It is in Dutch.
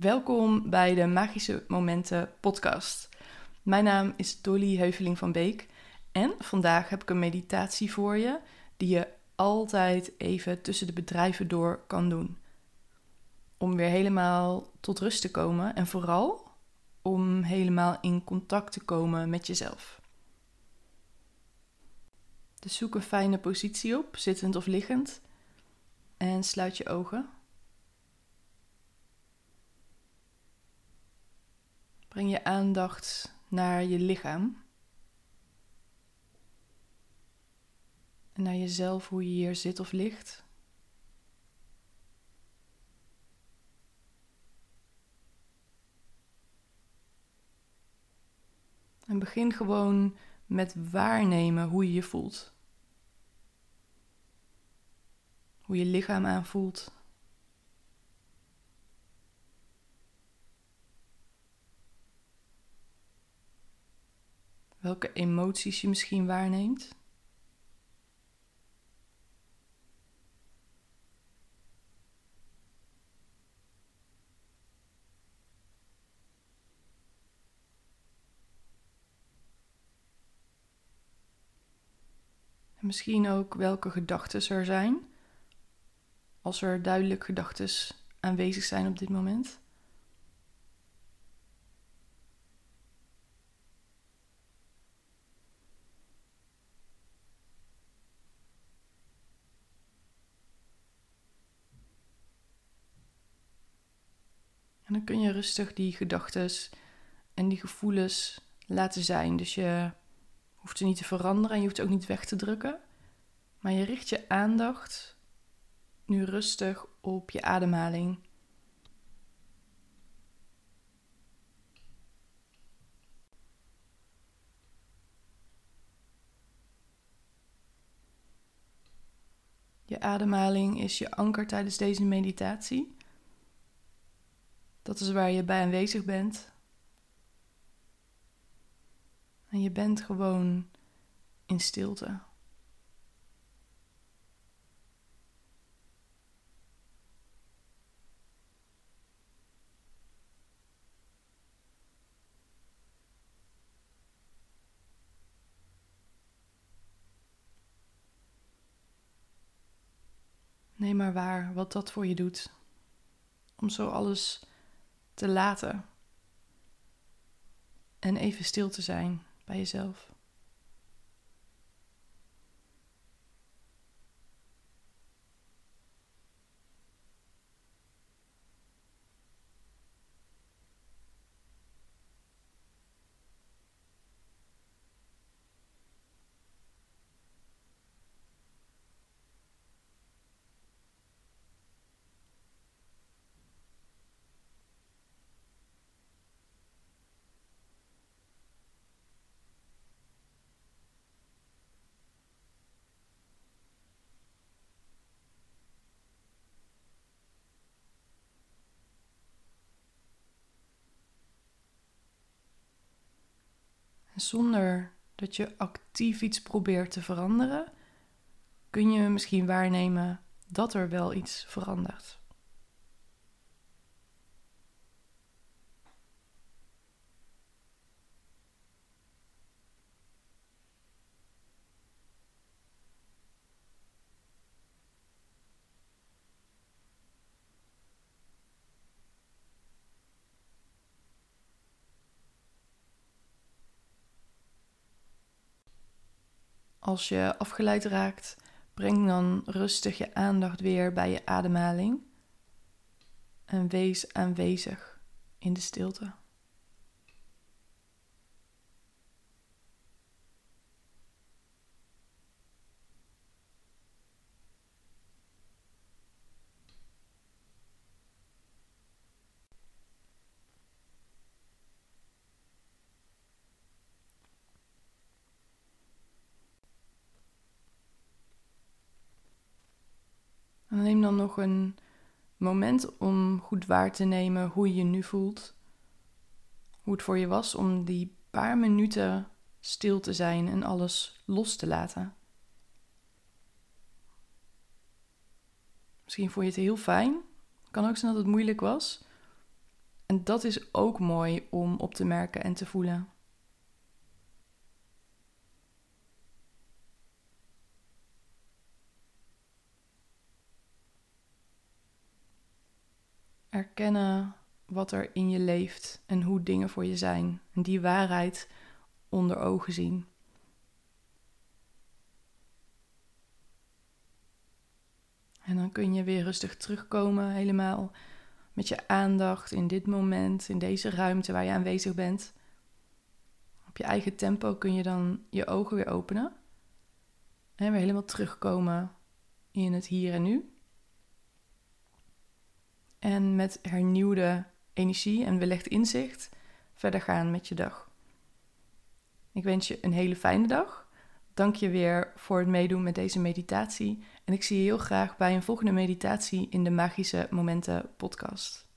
Welkom bij de Magische Momenten podcast. Mijn naam is Dolly Heuveling van Beek en vandaag heb ik een meditatie voor je die je altijd even tussen de bedrijven door kan doen. Om weer helemaal tot rust te komen en vooral om helemaal in contact te komen met jezelf. Dus zoek een fijne positie op, zittend of liggend, en sluit je ogen. Breng je aandacht naar je lichaam. En naar jezelf, hoe je hier zit of ligt. En begin gewoon met waarnemen hoe je je voelt. Hoe je lichaam aanvoelt. Welke emoties je misschien waarneemt. En misschien ook welke gedachten er zijn, als er duidelijk gedachten aanwezig zijn op dit moment. En dan kun je rustig die gedachten en die gevoelens laten zijn. Dus je hoeft ze niet te veranderen en je hoeft ze ook niet weg te drukken. Maar je richt je aandacht nu rustig op je ademhaling. Je ademhaling is je anker tijdens deze meditatie. Dat is waar je bij aanwezig bent. En je bent gewoon in stilte. Neem maar waar wat dat voor je doet. Om zo alles te laten. En even stil te zijn bij jezelf. Zonder dat je actief iets probeert te veranderen, kun je misschien waarnemen dat er wel iets verandert. Als je afgeleid raakt, breng dan rustig je aandacht weer bij je ademhaling en wees aanwezig in de stilte. Neem dan nog een moment om goed waar te nemen hoe je je nu voelt. Hoe het voor je was om die paar minuten stil te zijn en alles los te laten. Misschien vond je het heel fijn. Kan ook zijn dat het moeilijk was. En dat is ook mooi om op te merken en te voelen. Erkennen wat er in je leeft en hoe dingen voor je zijn. En die waarheid onder ogen zien. En dan kun je weer rustig terugkomen, helemaal met je aandacht in dit moment, in deze ruimte waar je aanwezig bent. Op je eigen tempo kun je dan je ogen weer openen. En weer helemaal terugkomen in het hier en nu. En met hernieuwde energie en wellicht inzicht verder gaan met je dag. Ik wens je een hele fijne dag. Dank je weer voor het meedoen met deze meditatie. En ik zie je heel graag bij een volgende meditatie in de Magische Momenten podcast.